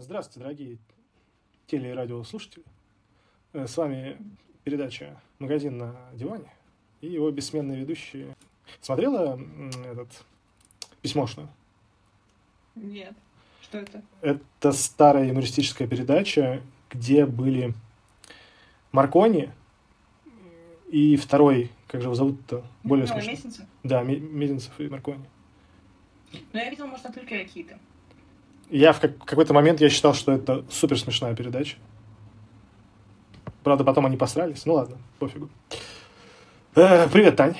Здравствуйте, дорогие теле- и радиослушатели. Э, С вами передача «Магазин на диване» и его бессменные ведущие. Смотрела этот письмошную? Нет. Что это? Это старая юмористическая передача, где были Маркони и второй, как же его зовут-то, более Ну, смешно. Месяца? Да, Ме- Мезенцев и Маркони. Ну, я видела, может, только какие-то. Я в как- какой-то момент я считал, что это супер смешная передача. Правда, потом они посрались. Ну ладно, пофигу. Э, привет, Тань.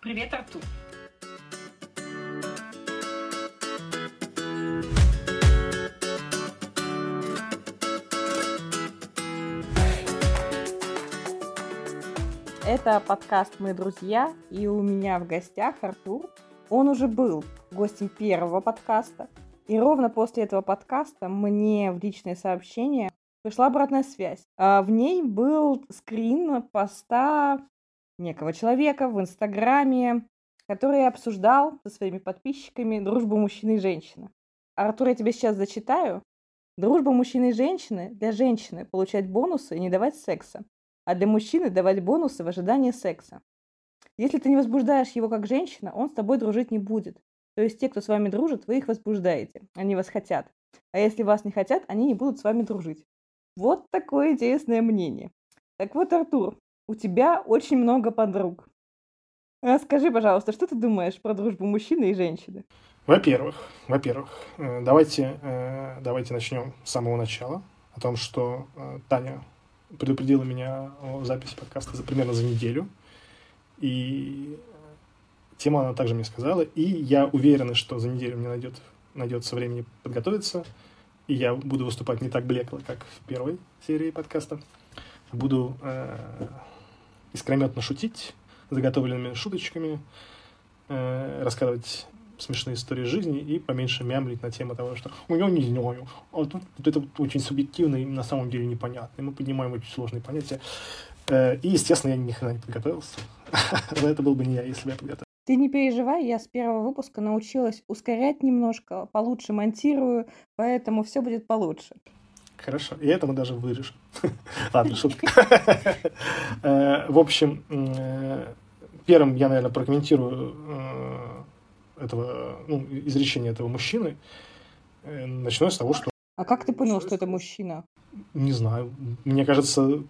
Привет, Артур. Это подкаст «Мы друзья», и у меня в гостях Артур. Он уже был гостем первого подкаста, и ровно после этого подкаста мне в личное сообщение пришла обратная связь. А в ней был скрин поста некого человека в Инстаграме, который обсуждал со своими подписчиками дружбу мужчины и женщины. Артур, я тебе сейчас зачитаю. Дружба мужчины и женщины для женщины получать бонусы и не давать секса а для мужчины давать бонусы в ожидании секса. Если ты не возбуждаешь его как женщина, он с тобой дружить не будет. То есть те, кто с вами дружит, вы их возбуждаете, они вас хотят. А если вас не хотят, они не будут с вами дружить. Вот такое интересное мнение. Так вот, Артур, у тебя очень много подруг. Расскажи, пожалуйста, что ты думаешь про дружбу мужчины и женщины? Во-первых, во-первых, э, давайте, э, давайте начнем с самого начала. О том, что э, Таня предупредила меня о записи подкаста за примерно за неделю. И тему она также мне сказала. И я уверен, что за неделю мне найдет, найдется времени подготовиться. И я буду выступать не так блекло, как в первой серии подкаста. Буду э, искрометно шутить заготовленными шуточками, э, рассказывать смешные истории жизни и поменьше мямлить на тему того, что «Ну, я не знаю, а тут вот это вот очень субъективно и на самом деле непонятно. И мы поднимаем очень сложные понятия. Э, И, естественно, я ни хрена не подготовился. Но это был бы не я, если бы я подготовился. Ты не переживай, я с первого выпуска научилась ускорять немножко, получше монтирую, поэтому все будет получше. Хорошо, и это мы даже вырежем. Ладно, шутка. Э, В общем, э, первым я, наверное, прокомментирую э, этого, ну, изречение этого мужчины. Начну с того, что А как ты понял, что это мужчина? Не знаю. Мне кажется,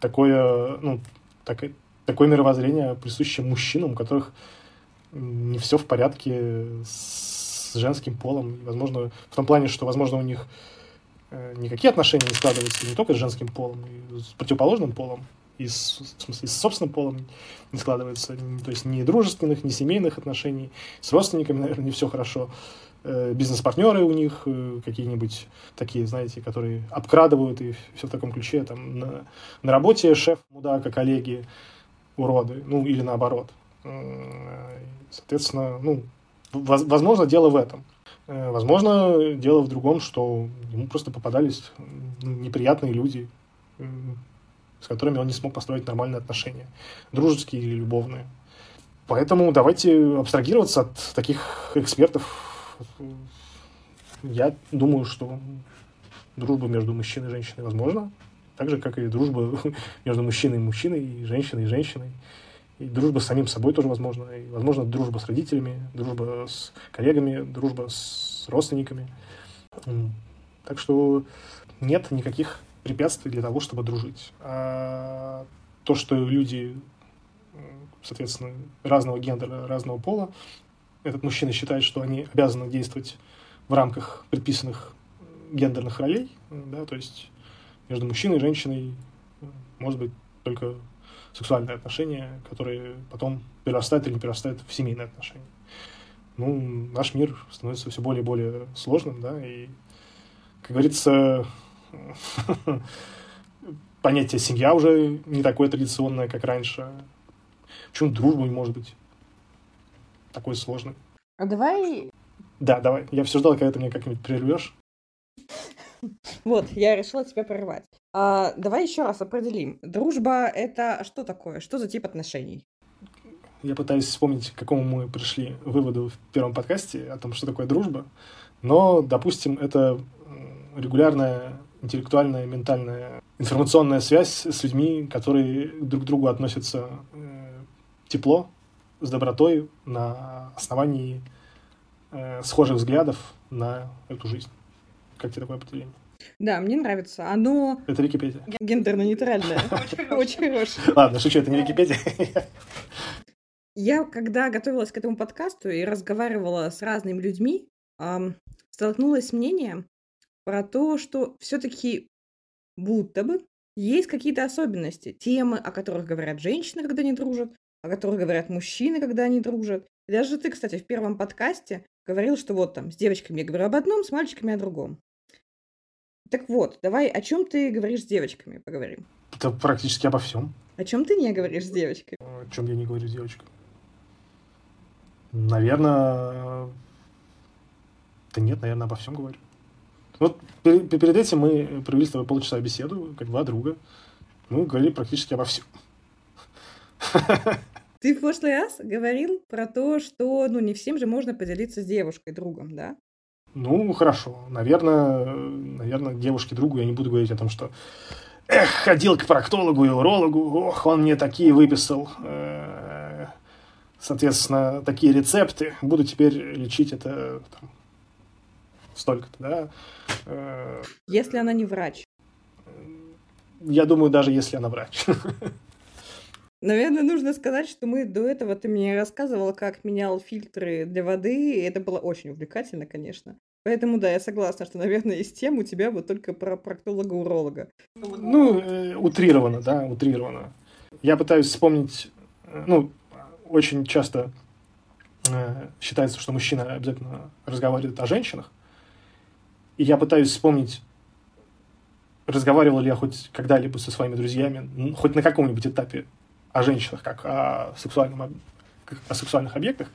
такое, ну, такое, такое мировоззрение присуще мужчинам, у которых не все в порядке с женским полом. И, Возможно, в том плане, что, возможно, у них э, никакие отношения не складываются не только с женским полом, и с противоположным полом, и с, в смысле, с собственным полом не складывается. Н- То есть ни дружественных, ни семейных отношений. С родственниками, наверное, не все хорошо. Э, Бизнес-партнеры у них э, какие-нибудь такие, знаете, которые обкрадывают и все в таком ключе. Там, на, на работе шеф мудак, а коллеги уроды. Ну, или наоборот. Э, Соответственно, ну, воз- возможно, дело в этом. Э, Возможно, дело в другом, что ему просто попадались неприятные люди, м, с которыми он не смог построить нормальные отношения, дружеские или любовные. Поэтому давайте абстрагироваться от таких экспертов. Я думаю, что дружба между мужчиной и женщиной возможна, так же, как и дружба между мужчиной и мужчиной, и женщиной и женщиной. И дружба с самим собой тоже возможна. И, возможно, дружба с родителями, дружба с коллегами, дружба с родственниками. Так что нет никаких препятствий для того, чтобы дружить. А то, что люди, соответственно, разного гендера, разного пола, этот мужчина считает, что они обязаны действовать в рамках предписанных гендерных ролей, да, то есть между мужчиной и женщиной может быть только сексуальные отношения, которые потом перерастают или не перерастают в семейные отношения. Ну, наш мир становится все более и более сложным, да, и, как говорится, понятие семья уже не такое традиционное, как раньше. Почему дружба не может быть такой сложной? А давай... Да, давай. Я все ждал, когда ты меня как-нибудь прервешь. Вот, я решила тебя прервать. А, давай еще раз определим. Дружба — это что такое? Что за тип отношений? Я пытаюсь вспомнить, к какому мы пришли выводу в первом подкасте о том, что такое дружба. Но, допустим, это регулярная интеллектуальная, ментальная, информационная связь с людьми, которые друг к другу относятся э, тепло, с добротой, на основании э, схожих взглядов на эту жизнь. Как тебе такое определение? Да, мне нравится. Оно Это Википедия. гендерно-нейтральное. Очень хорошее. Ладно, шучу, это не Википедия. Я, когда готовилась к этому подкасту и разговаривала с разными людьми, столкнулась с мнением про то, что все-таки будто бы есть какие-то особенности. Темы, о которых говорят женщины, когда они дружат, о которых говорят мужчины, когда они дружат. И даже ты, кстати, в первом подкасте говорил, что вот там с девочками я говорю об одном, с мальчиками о другом. Так вот, давай, о чем ты говоришь с девочками, поговорим. Это практически обо всем. О чем ты не говоришь с девочками? О чем я не говорю с девочкой. Наверное... Да нет, наверное, обо всем говорю. Вот пер- перед этим мы провели с тобой полчаса беседу, как два друга. Мы говорили практически обо всем. Ты в прошлый раз говорил про то, что ну не всем же можно поделиться с девушкой, другом, да? Ну, хорошо. Наверное, наверное, девушке другу я не буду говорить о том, что эх, ходил к проктологу и урологу, ох, он мне такие выписал, э, соответственно, такие рецепты. Буду теперь лечить это там, столько-то, да. Э, Если она не врач. Я думаю, даже если она врач. Наверное, нужно сказать, что мы до этого ты мне рассказывал, как менял фильтры для воды, и это было очень увлекательно, конечно. Поэтому, да, я согласна, что, наверное, из тем у тебя вот только про проктолога-уролога. Ну, э, утрированно, да, утрированно. Я пытаюсь вспомнить, э, ну, очень часто э, считается, что мужчина обязательно разговаривает о женщинах. И я пытаюсь вспомнить, разговаривал ли я хоть когда-либо со своими друзьями, хоть на каком-нибудь этапе о женщинах, как о, сексуальном, как о сексуальных объектах.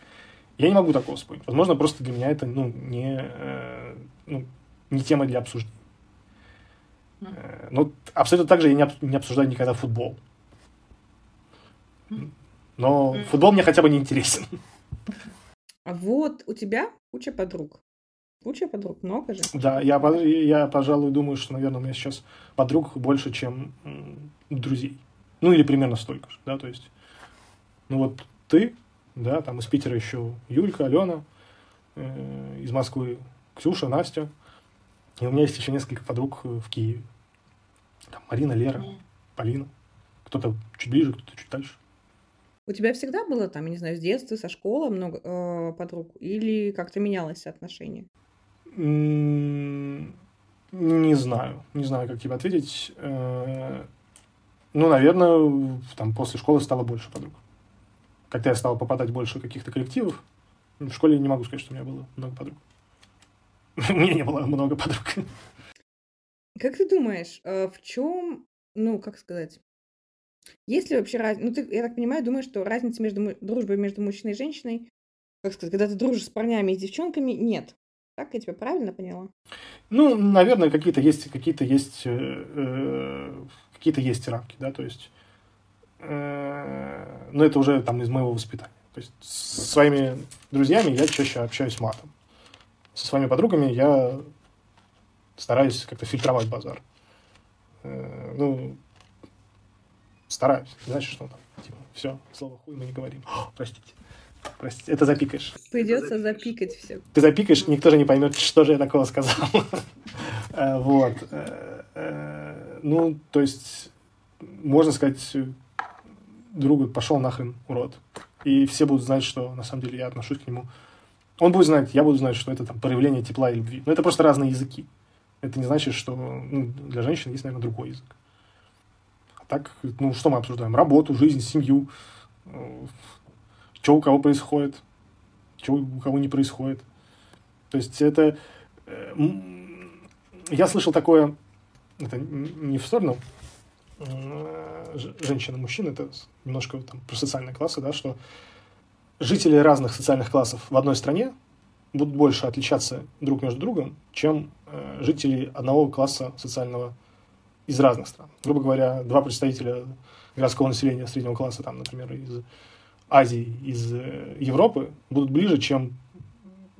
Я не могу такого вспомнить. Возможно, просто для меня это ну, не, э, ну, не тема для обсуждения. Э, Но абсолютно так же я не, об- не обсуждаю никогда футбол. Но футбол мне хотя бы не интересен. А вот у тебя куча подруг. Куча подруг, много же. Да, я, я, пожалуй, думаю, что, наверное, у меня сейчас подруг больше, чем друзей. Ну, или примерно столько же, да, то есть, ну, вот ты, да, там из Питера еще Юлька, Алена, э, из Москвы Ксюша, Настя, и у меня есть еще несколько подруг э, в Киеве. Там Марина, Лера, Мгм. Полина. Кто-то чуть ближе, кто-то чуть дальше. У тебя всегда было там, я не знаю, с детства, со школы много э, подруг? Или как-то менялось соотношение? М, Не знаю, не знаю, как тебе ответить. Э, Ну, наверное, там после школы стало больше подруг. Когда я стал попадать больше каких-то коллективов, в школе не могу сказать, что у меня было много подруг. У меня не было много подруг. Как ты думаешь, э, в чем, ну, как сказать, есть ли вообще разница? Ну, ты, я так понимаю, думаешь, что разницы между дружбой между мужчиной и женщиной, как сказать, когда ты дружишь с парнями и с девчонками, нет. Так я тебя правильно поняла? Ну, наверное, какие-то есть, какие-то есть, э, э, какие-то есть рамки, да, то есть, э, но это уже там из моего воспитания. То есть с своими друзьями я чаще общаюсь матом. Со своими подругами я стараюсь как-то фильтровать базар. Э, ну, стараюсь. Значит, что там, типа, все, слово хуй мы не говорим. О, простите. Простите, это запикаешь. Придется запикать все. Ты запикаешь, никто же не поймет, что же я такого сказал. Э, Вот. Э, Ну, то есть, можно сказать, другу пошел нахрен, урод. И все будут знать, что на самом деле я отношусь к нему. Он будет знать, я буду знать, что это там проявление тепла и любви. Но это просто разные языки. Это не значит, что ну, для женщин есть, наверное, другой язык. А так, ну, что мы обсуждаем? Работу, жизнь, семью. Что у кого происходит, что у кого не происходит. То есть это... э, Я слышал такое, это не в сторону э, женщин и мужчин, это немножко там про социальные классы, да, что жители разных социальных классов в одной стране будут больше отличаться друг между другом, чем э, жители одного класса социального из разных стран. Грубо говоря, два представителя городского населения среднего класса, там, например, из Азии, из э, Европы, будут ближе, чем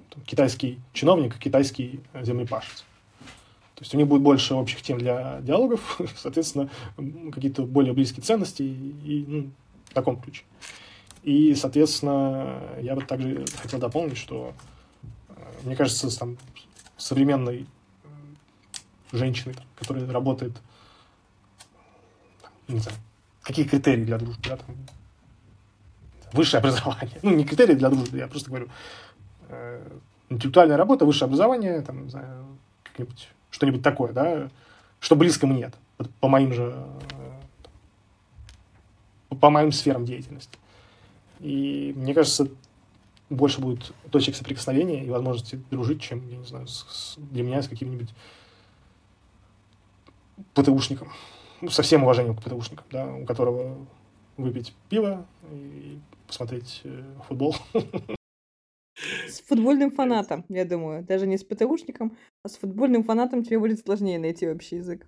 там, китайский чиновник и китайский землепашец. То есть у них будет больше общих тем для диалогов, соответственно, какие-то более близкие ценности и ну, в таком ключе. И, соответственно, я бы также хотел дополнить, что э, мне кажется, там, современной женщины, которая работает, не знаю, какие критерии для дружбы, да, там, высшее образование. Ну, не критерии для дружбы, я просто говорю, э, интеллектуальная работа, высшее образование, там, не знаю, что-нибудь такое, да, что близко мне, по моим же, э, по моим сферам деятельности. И мне кажется, больше будет точек соприкосновения и возможности дружить, чем, я не знаю, с, с, для меня с каким-нибудь ПТУшником. Ну, со всем уважением к ПТУшникам, да, у которого выпить пиво и посмотреть э, футбол. Футбольным фанатом, я думаю. Даже не с ПТУшником, а с футбольным фанатом тебе будет сложнее найти общий язык.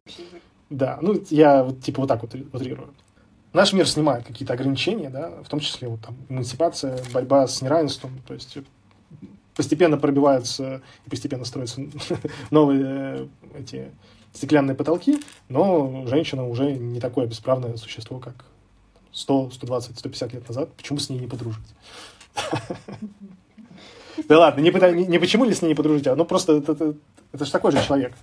Да, ну я вот типа вот так вот утрирую. Наш мир снимает какие-то ограничения, да, в том числе вот там эмансипация, борьба с неравенством, то есть постепенно пробиваются и постепенно строятся новые э, эти стеклянные потолки, но женщина уже не такое бесправное существо, как 100, 120, 150 лет назад. Почему с ней не подружить? Да ладно, не почему ли с ней не подружить, а ну просто это же такой же человек.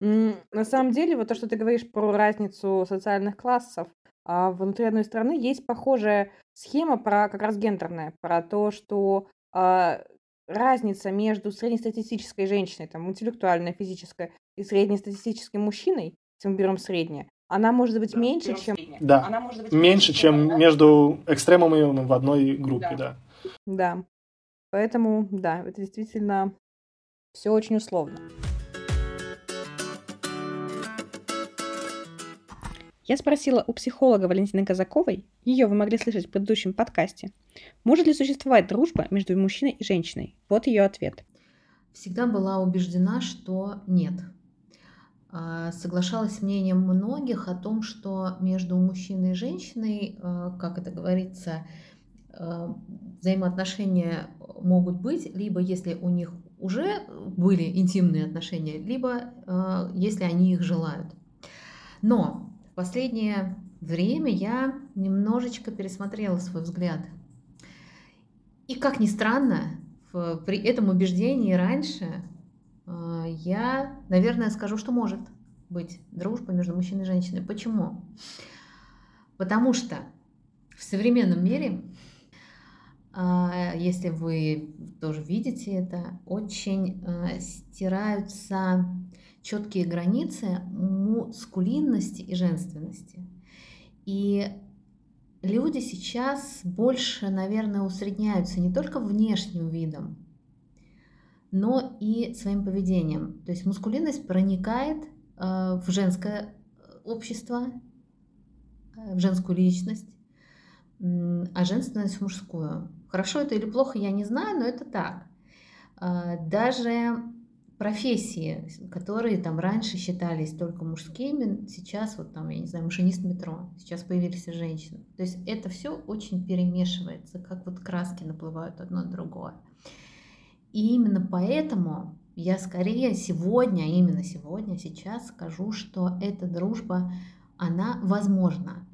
На самом деле, вот то, что ты говоришь про разницу социальных классов, а внутри одной страны есть похожая схема про как раз гендерная, про то, что а, разница между среднестатистической женщиной, там, интеллектуальная, физическая, и среднестатистическим мужчиной, если мы берем среднее, она может быть да, меньше, чем... Да, она может быть меньше, чем да? между экстремумами в одной группе, да. Да. да. Поэтому, да, это действительно все очень условно. Я спросила у психолога Валентины Казаковой, ее вы могли слышать в предыдущем подкасте, может ли существовать дружба между мужчиной и женщиной. Вот ее ответ. Всегда была убеждена, что нет. А, соглашалась с мнением многих о том, что между мужчиной и женщиной, а, как это говорится, взаимоотношения могут быть, либо если у них уже были интимные отношения, либо если они их желают. Но последнее время я немножечко пересмотрела свой взгляд. И как ни странно, при этом убеждении раньше а, я, наверное, скажу, что может быть дружба между мужчиной и женщиной. Почему? Потому что в современном мире, если вы тоже видите это, очень а, стираются четкие границы мускулинности и женственности. И люди сейчас больше, наверное, усредняются не только внешним видом, но и своим поведением. То есть мускулинность проникает э, в женское общество, в женскую личность, а женственность в мужскую. Хорошо это или плохо, я не знаю, но это так. Э, даже профессии, которые там раньше считались только мужскими, сейчас вот там, я не знаю, машинист метро, сейчас появились и женщины. То есть это все очень перемешивается, как вот краски наплывают одно на другое. И именно поэтому я скорее сегодня, именно сегодня, сейчас скажу, что эта дружба, она возможна,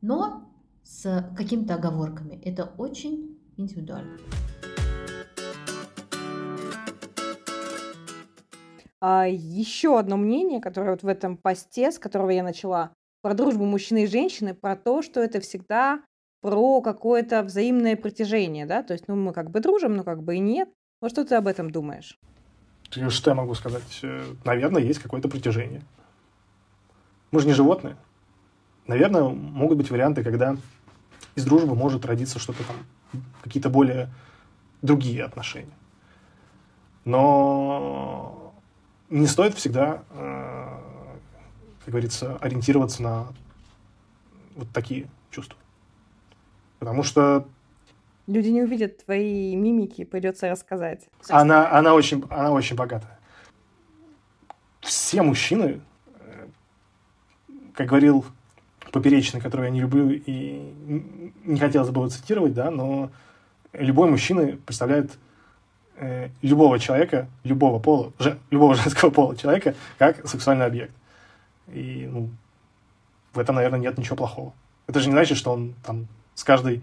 но с какими-то оговорками. Это очень индивидуально. А, еще одно мнение, которое вот в этом посте, с которого я начала, про дружбу мужчины и женщины, про то, что это всегда про какое-то взаимное притяжение, да, то есть, ну, мы как бы дружим, но как бы и нет. Вот что ты об этом думаешь? Что я могу сказать? Э, наверное, есть какое-то притяжение. Мы же не животные. Наверное, могут быть варианты, когда из дружбы может родиться что-то там, какие-то более другие отношения. Но не стоит всегда, э, как говорится, ориентироваться на вот такие чувства. Потому что... Люди не увидят твои мимики, придется рассказать. Она, она, очень, она очень богатая. Все мужчины, э, как говорил Поперечный, которого я не люблю и не хотелось бы его цитировать, да, но любой мужчина представляет э, любого человека, любого пола, же, любого женского пола человека как сексуальный объект. И ну, в этом, наверное, нет ничего плохого. Это же не значит, что он там с каждой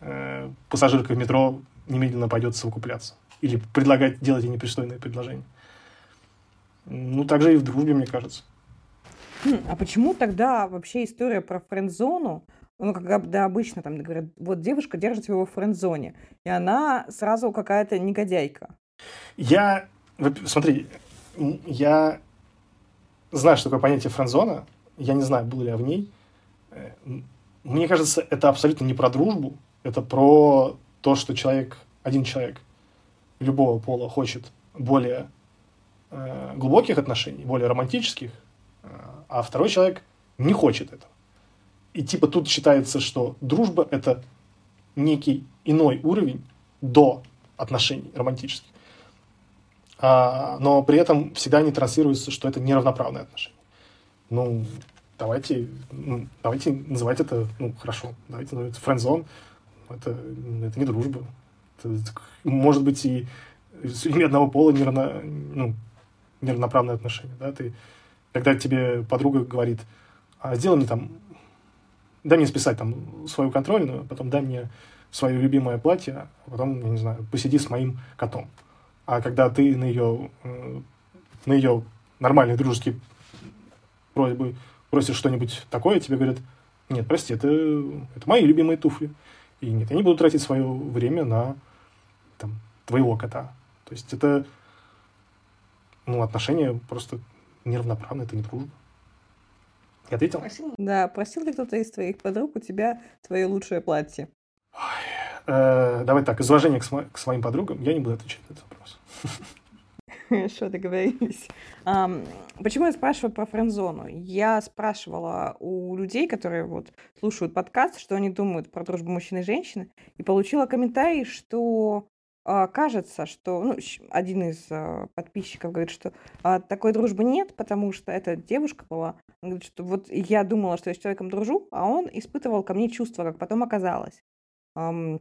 э, пассажиркой в метро немедленно пойдет совокупляться. Или предлагать, делать ей непристойные предложения. Ну, так же и в дружбе, мне кажется. Хм, а почему тогда вообще история про френдзону, ну, когда обычно там говорят, вот девушка держит его в френдзоне, и она сразу какая-то негодяйка? Я, смотри, я знаю, что такое понятие френдзона, я не знаю, был ли я в ней. Э, мне кажется, это абсолютно не про дружбу, это про то, что человек, один человек любого пола хочет более э, глубоких отношений, более романтических, э, а второй человек не хочет этого. И типа тут считается, что дружба – это некий иной уровень до отношений романтических. А, но при этом всегда не транслируется, что это неравноправные отношения. Ну, давайте, ну, давайте называть это, ну, хорошо, давайте называть это френдзон. Это, это не дружба. Это, может быть, и с людьми одного пола неравно, ну, неравноправные отношения. Да? Ты, когда тебе подруга говорит, а сделай мне там, дай мне списать там свою контрольную, потом дай мне свое любимое платье, а потом, я не знаю, посиди с моим котом. А когда ты на ее, э, на ее нормальные дружеские просьбы просишь что-нибудь такое, тебе говорят, нет, прости, это, это мои любимые туфли. И нет, я не буду тратить свое время на там, твоего кота. То есть это ну, отношения просто неравноправные, это не дружба. Ответил? Просил? Да, просил ли кто-то из твоих подруг у тебя твое лучшее платье? Ой, э, давай так, из уважения к, смо- к своим подругам я не буду отвечать на этот вопрос. Хорошо, договорились. Um, почему я спрашиваю про френдзону? Я спрашивала у людей, которые вот слушают подкаст, что они думают про дружбу мужчины и женщины, и получила комментарий, что а, кажется, что ну, один из а, подписчиков говорит, что а, такой дружбы нет, потому что эта девушка была. Он говорит, что вот я думала, что я с человеком дружу, а он испытывал ко мне чувства, как потом оказалось. Но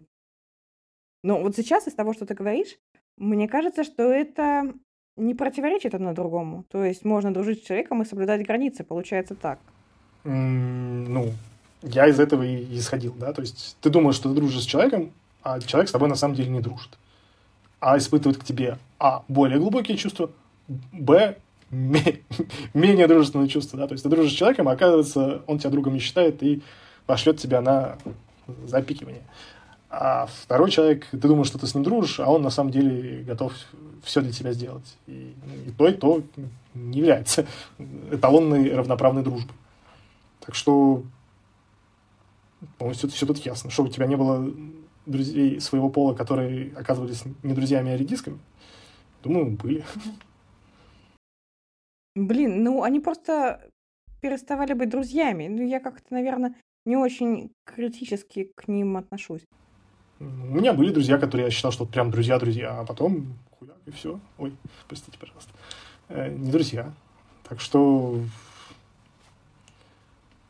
вот сейчас из того, что ты говоришь, мне кажется, что это не противоречит одно другому. То есть можно дружить с человеком и соблюдать границы. Получается так. Mm, ну, я из этого и исходил, да. То есть ты думаешь, что ты дружишь с человеком, а человек с тобой на самом деле не дружит. А испытывает к тебе, а, более глубокие чувства, б, менее дружественные чувства, да. То есть ты дружишь с человеком, а оказывается, он тебя другом не считает и пошлет тебя на запикивание. А второй человек, ты думаешь, что ты с ним дружишь, а он на самом деле готов все для тебя сделать. И, и то, и то не является эталонной равноправной дружбой. Так что полностью все тут ясно. Что у тебя не было друзей своего пола, которые оказывались не друзьями, а редисками? Думаю, были. Блин, ну они просто переставали быть друзьями. Ну, я как-то, наверное, не очень критически к ним отношусь. У меня были друзья, которые я считал, что прям друзья-друзья, а потом хуяк, и все. Ой, простите, пожалуйста. Э, не друзья. Так что...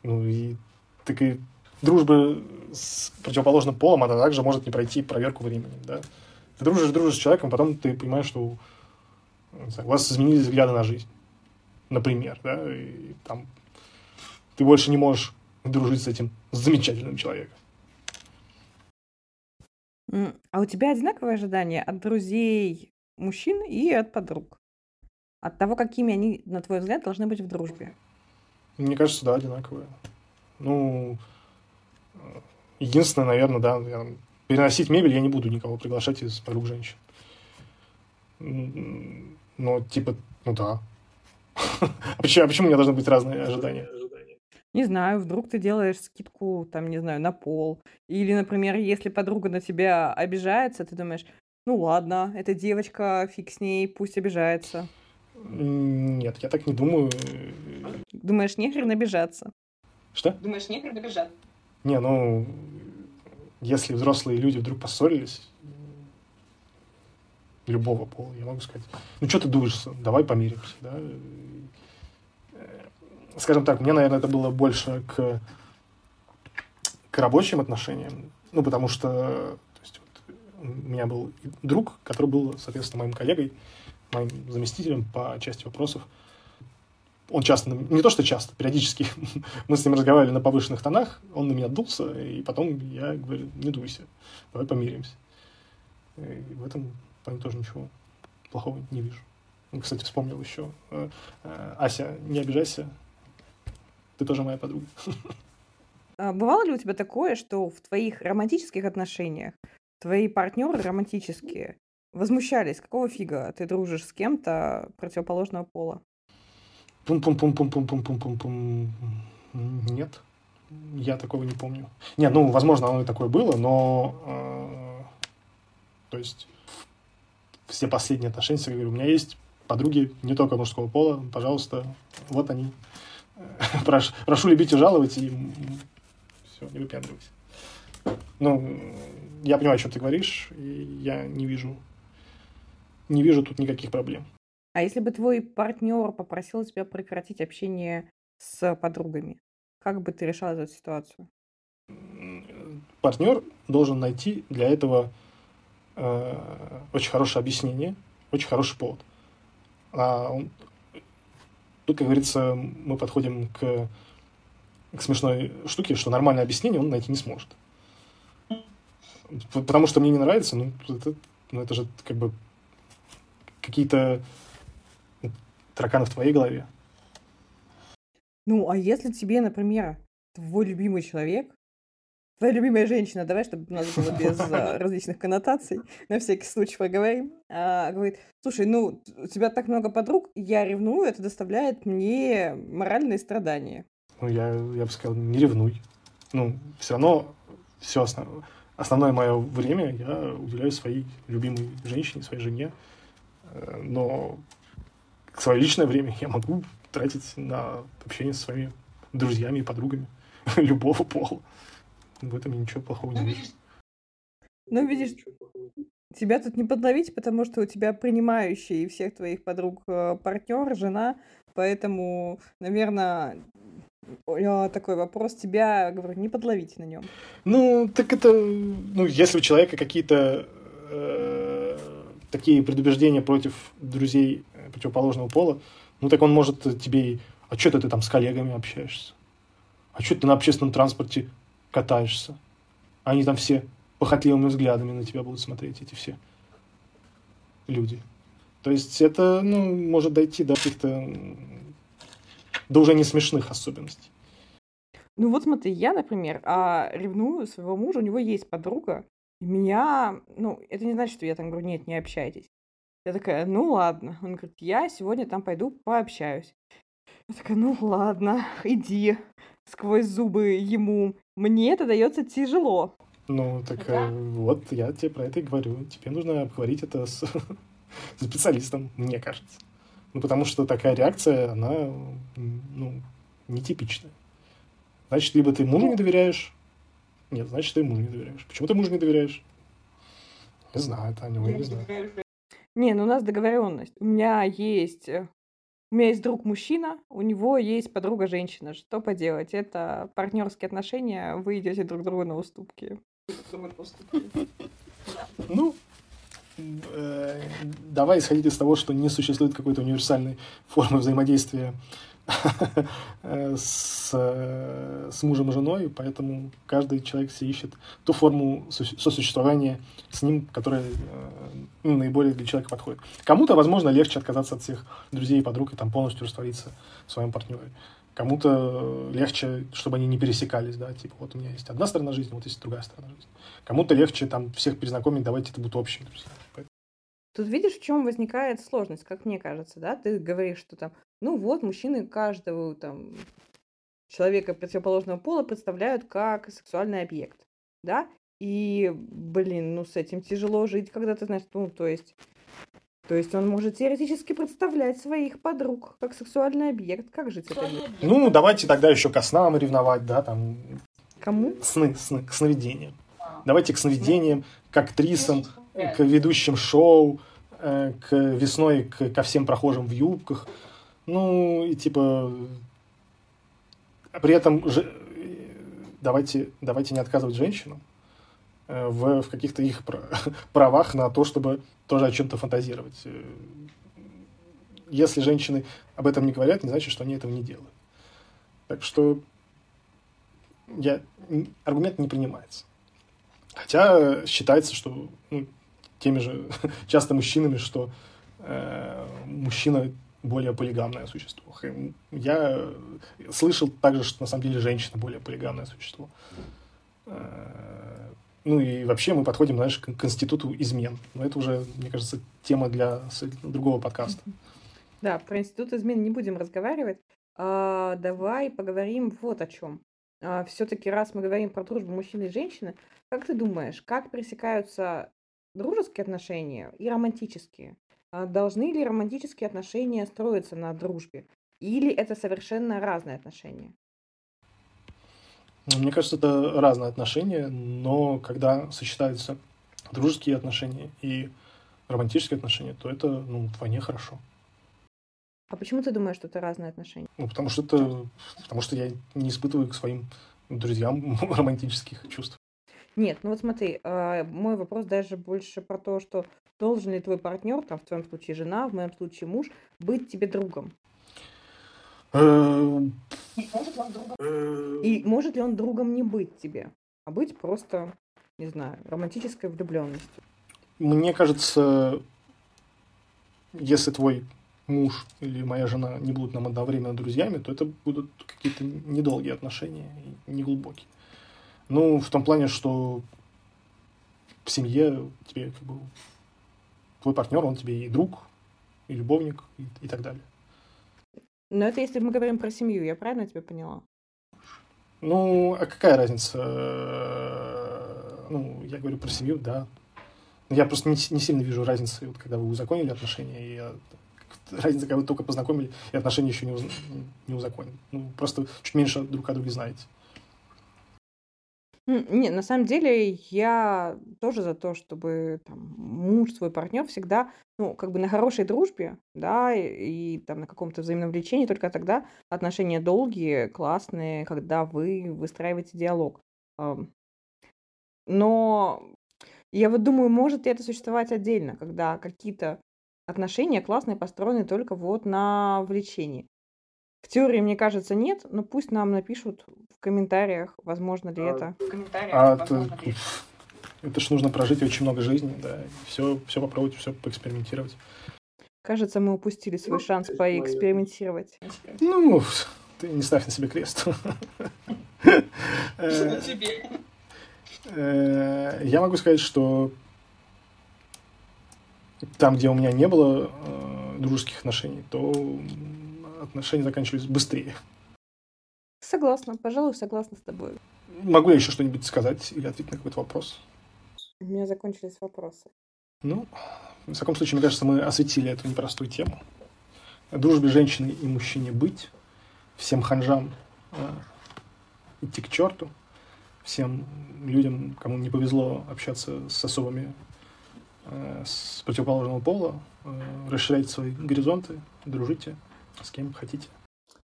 Ну и так и дружба с противоположным полом, она также может не пройти проверку временем, да. Ты дружишь, дружишь с человеком, потом ты понимаешь, что знаю, у вас изменились взгляды на жизнь, например, да, и там ты больше не можешь дружить с этим замечательным человеком. А у тебя одинаковые ожидания от друзей мужчин и от подруг? От того, какими они, на твой взгляд, должны быть в дружбе? Мне кажется, да, одинаковые. Ну, единственное, наверное, да, я, переносить мебель я не буду никого приглашать из подруг женщин. Но, типа, ну да. А почему, а почему у меня должны быть разные ожидания? Не знаю, вдруг ты делаешь скидку, там, не знаю, на пол. Или, например, если подруга на тебя обижается, ты думаешь, ну ладно, эта девочка, фиг с ней, пусть обижается. Нет, я так не думаю. Думаешь, нехрен обижаться? Что? Думаешь, нехрен обижаться? Не, ну, если взрослые люди вдруг поссорились, любого пола, я могу сказать, ну что ты дуешься, давай помиримся, да, скажем так, мне, наверное, это было больше к, к рабочим отношениям, ну, потому что у меня был друг, который был, соответственно, моим коллегой, моим заместителем по части вопросов. Он часто, не то что часто, периодически мы с ним разговаривали на повышенных тонах, он на меня дулся, и потом я говорю, не дуйся, давай помиримся. И в этом плане тоже ничего плохого не вижу. Кстати, вспомнил еще. Э, э, Ася, не обижайся, ты тоже моя подруга. А бывало ли у тебя такое, что в твоих романтических отношениях твои партнеры романтические возмущались, какого фига ты дружишь с кем-то противоположного пола? Пум-пум-пум-пум-пум-пум-пум-пум. Нет, я такого не помню. Нет, ну, возможно, оно и такое было, но... Э, то есть все последние отношения, я говорю, у меня есть подруги не только мужского пола, пожалуйста, вот они. Прошу, прошу любить и жаловать, и все, не выпендривайся. Ну, я понимаю, о чем ты говоришь, и я не вижу, не вижу тут никаких проблем. А если бы твой партнер попросил тебя прекратить общение с подругами, как бы ты решал эту ситуацию? Партнер должен найти для этого э, очень хорошее объяснение, очень хороший повод. А он, тут, как говорится, мы подходим к, к смешной штуке, что нормальное объяснение он найти не сможет. Потому что мне не нравится, ну, это, ну, это же как бы какие-то тараканы в твоей голове. Ну, а если тебе, например, твой любимый человек Твоя любимая женщина, давай, чтобы у нас было без а, различных коннотаций, на всякий случай поговорим, а, говорит, слушай, ну, у тебя так много подруг, я ревную, это доставляет мне моральные страдания. Ну, я, я бы сказал, не ревнуй. Ну, все равно все основ... основное мое время я уделяю своей любимой женщине, своей жене. Э, но свое личное время я могу тратить на общение со своими друзьями и подругами любого пола. В этом я ничего плохого не вижу. Ну, видишь, тебя тут не подловить, потому что у тебя принимающий всех твоих подруг э, партнер, жена, поэтому, наверное, такой вопрос тебя, говорю, не подловить на нем. Ну, так это, ну, если у человека какие-то э, такие предубеждения против друзей противоположного пола, ну, так он может тебе, а что ты там с коллегами общаешься? А что ты на общественном транспорте катаешься. Они там все похотливыми взглядами на тебя будут смотреть, эти все люди. То есть это, ну, может дойти до каких-то, до уже не смешных особенностей. Ну вот смотри, я, например, а, ревную своего мужа, у него есть подруга, меня, ну, это не значит, что я там говорю, нет, не общайтесь. Я такая, ну ладно. Он говорит, я сегодня там пойду пообщаюсь. Я такая, ну ладно, иди. Сквозь зубы ему. Мне это дается тяжело. Ну, так да. э, вот я тебе про это и говорю. Тебе нужно обговорить это с, с специалистом, мне кажется. Ну, потому что такая реакция, она, ну, нетипичная. Значит, либо ты мужу не доверяешь, нет, значит, ты мужу не доверяешь. Почему ты мужу не доверяешь? Не знаю, это Таня, я не знаю. Не, ну у нас договоренность. У меня есть э, у меня есть друг мужчина, у него есть подруга женщина. Что поделать? Это партнерские отношения, вы идете друг другу на уступки. Ну, э, давай исходить из того, что не существует какой-то универсальной формы взаимодействия с, с мужем и женой, поэтому каждый человек себе ищет ту форму сосуществования с ним, которая ну, наиболее для человека подходит. Кому-то, возможно, легче отказаться от всех друзей и подруг и там полностью раствориться в своем партнере. Кому-то легче, чтобы они не пересекались, да, типа вот у меня есть одна сторона жизни, вот есть другая сторона жизни. Кому-то легче там всех перезнакомить, давайте это будут общие друзья. Тут видишь, в чем возникает сложность, как мне кажется, да? Ты говоришь, что там, ну вот, мужчины каждого там человека противоположного пола представляют как сексуальный объект, да? И, блин, ну с этим тяжело жить, когда ты знаешь, ну, то есть... То есть он может теоретически представлять своих подруг как сексуальный объект. Как жить это? Ну, давайте тогда еще к снам ревновать, да, там... Кому? Сны, сны, к сновидениям. Давайте к сновидениям, к актрисам, к ведущим шоу, э, к весной к, ко всем прохожим в юбках. Ну, и типа... При этом же, давайте, давайте не отказывать женщинам э, в, в каких-то их правах на то, чтобы тоже о чем-то фантазировать. Э, если женщины об этом не говорят, не значит, что они этого не делают. Так что я, аргумент не принимается. Хотя считается, что ну, теми же часто мужчинами, что э, мужчина более полигамное существо. Я слышал также, что на самом деле женщина более полигамное существо. Э, ну и вообще мы подходим, знаешь, к конституту измен. Но это уже, мне кажется, тема для другого подкаста. Да, про институт измен не будем разговаривать. А, давай поговорим вот о чем. А, все-таки раз мы говорим про дружбу мужчины и женщины, как ты думаешь, как пересекаются дружеские отношения и романтические? А должны ли романтические отношения строиться на дружбе? Или это совершенно разные отношения? Мне кажется, это разные отношения, но когда сочетаются дружеские отношения и романтические отношения, то это ну, вдвойне хорошо. А почему ты думаешь, что это разные отношения? Ну, потому что это, потому что я не испытываю к своим друзьям романтических чувств. Нет, ну вот смотри, а, мой вопрос даже больше про то, что должен ли твой партнер, там в твоем случае жена, в моем случае муж, быть тебе другом? Эм, И может ли он другом не быть тебе, а быть просто, не знаю, романтической влюбленностью? Мне кажется, если твой муж или моя жена не будут нам одновременно друзьями, то это будут какие-то недолгие отношения, неглубокие. Ну, в том плане, что в семье тебе как бы твой партнер, он тебе и друг, и любовник, и, и так далее. Но это если мы говорим про семью, я правильно тебя поняла? Ну, а какая разница? Ну, я говорю про семью, да. Я просто не, не сильно вижу разницы, вот, когда вы узаконили отношения, и я, разница, когда вы только познакомили, и отношения еще не, уз, не узаконены. Ну, просто чуть меньше друг о друге знаете. Не, на самом деле я тоже за то, чтобы там муж, свой партнер всегда, ну, как бы на хорошей дружбе, да, и, и там на каком-то взаимном влечении, только тогда отношения долгие, классные, когда вы выстраиваете диалог. Но я вот думаю, может ли это существовать отдельно, когда какие-то отношения классные построены только вот на влечении. В теории, мне кажется, нет, но пусть нам напишут в комментариях, возможно ли а, это. В комментариях, а возможно это, ли. это ж нужно прожить очень много жизни, да, все, все попробовать, все поэкспериментировать. Кажется, мы упустили свой ну, шанс поэкспериментировать. Ну, ты не ставь на себе крест. Э, э, я могу сказать, что там, где у меня не было э, дружеских отношений, то отношения заканчивались быстрее. Согласна, пожалуй, согласна с тобой. Могу я еще что-нибудь сказать или ответить на какой-то вопрос? У меня закончились вопросы. Ну, в таком случае, мне кажется, мы осветили эту непростую тему. Дружбе женщины и мужчине быть, всем ханжам э, идти к черту, всем людям, кому не повезло общаться с особыми э, с противоположного пола, э, расширяйте свои горизонты, дружите, с кем хотите.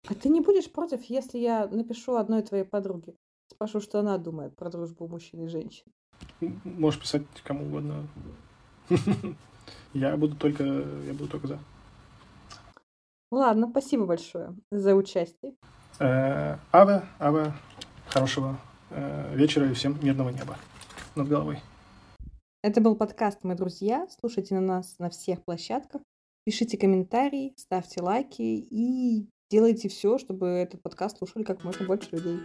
А ты не будешь против, если я напишу одной твоей подруге? Спрошу, что она думает про дружбу мужчин и женщин. Можешь писать кому угодно. Я буду только, я буду только за. Ладно, спасибо большое за участие. Э, Аве, Аве, хорошего э, вечера и всем мирного неба над головой. Это был подкаст «Мы друзья». Слушайте на нас на всех площадках. Пишите комментарии, ставьте лайки и делайте все, чтобы этот подкаст слушали как можно больше людей.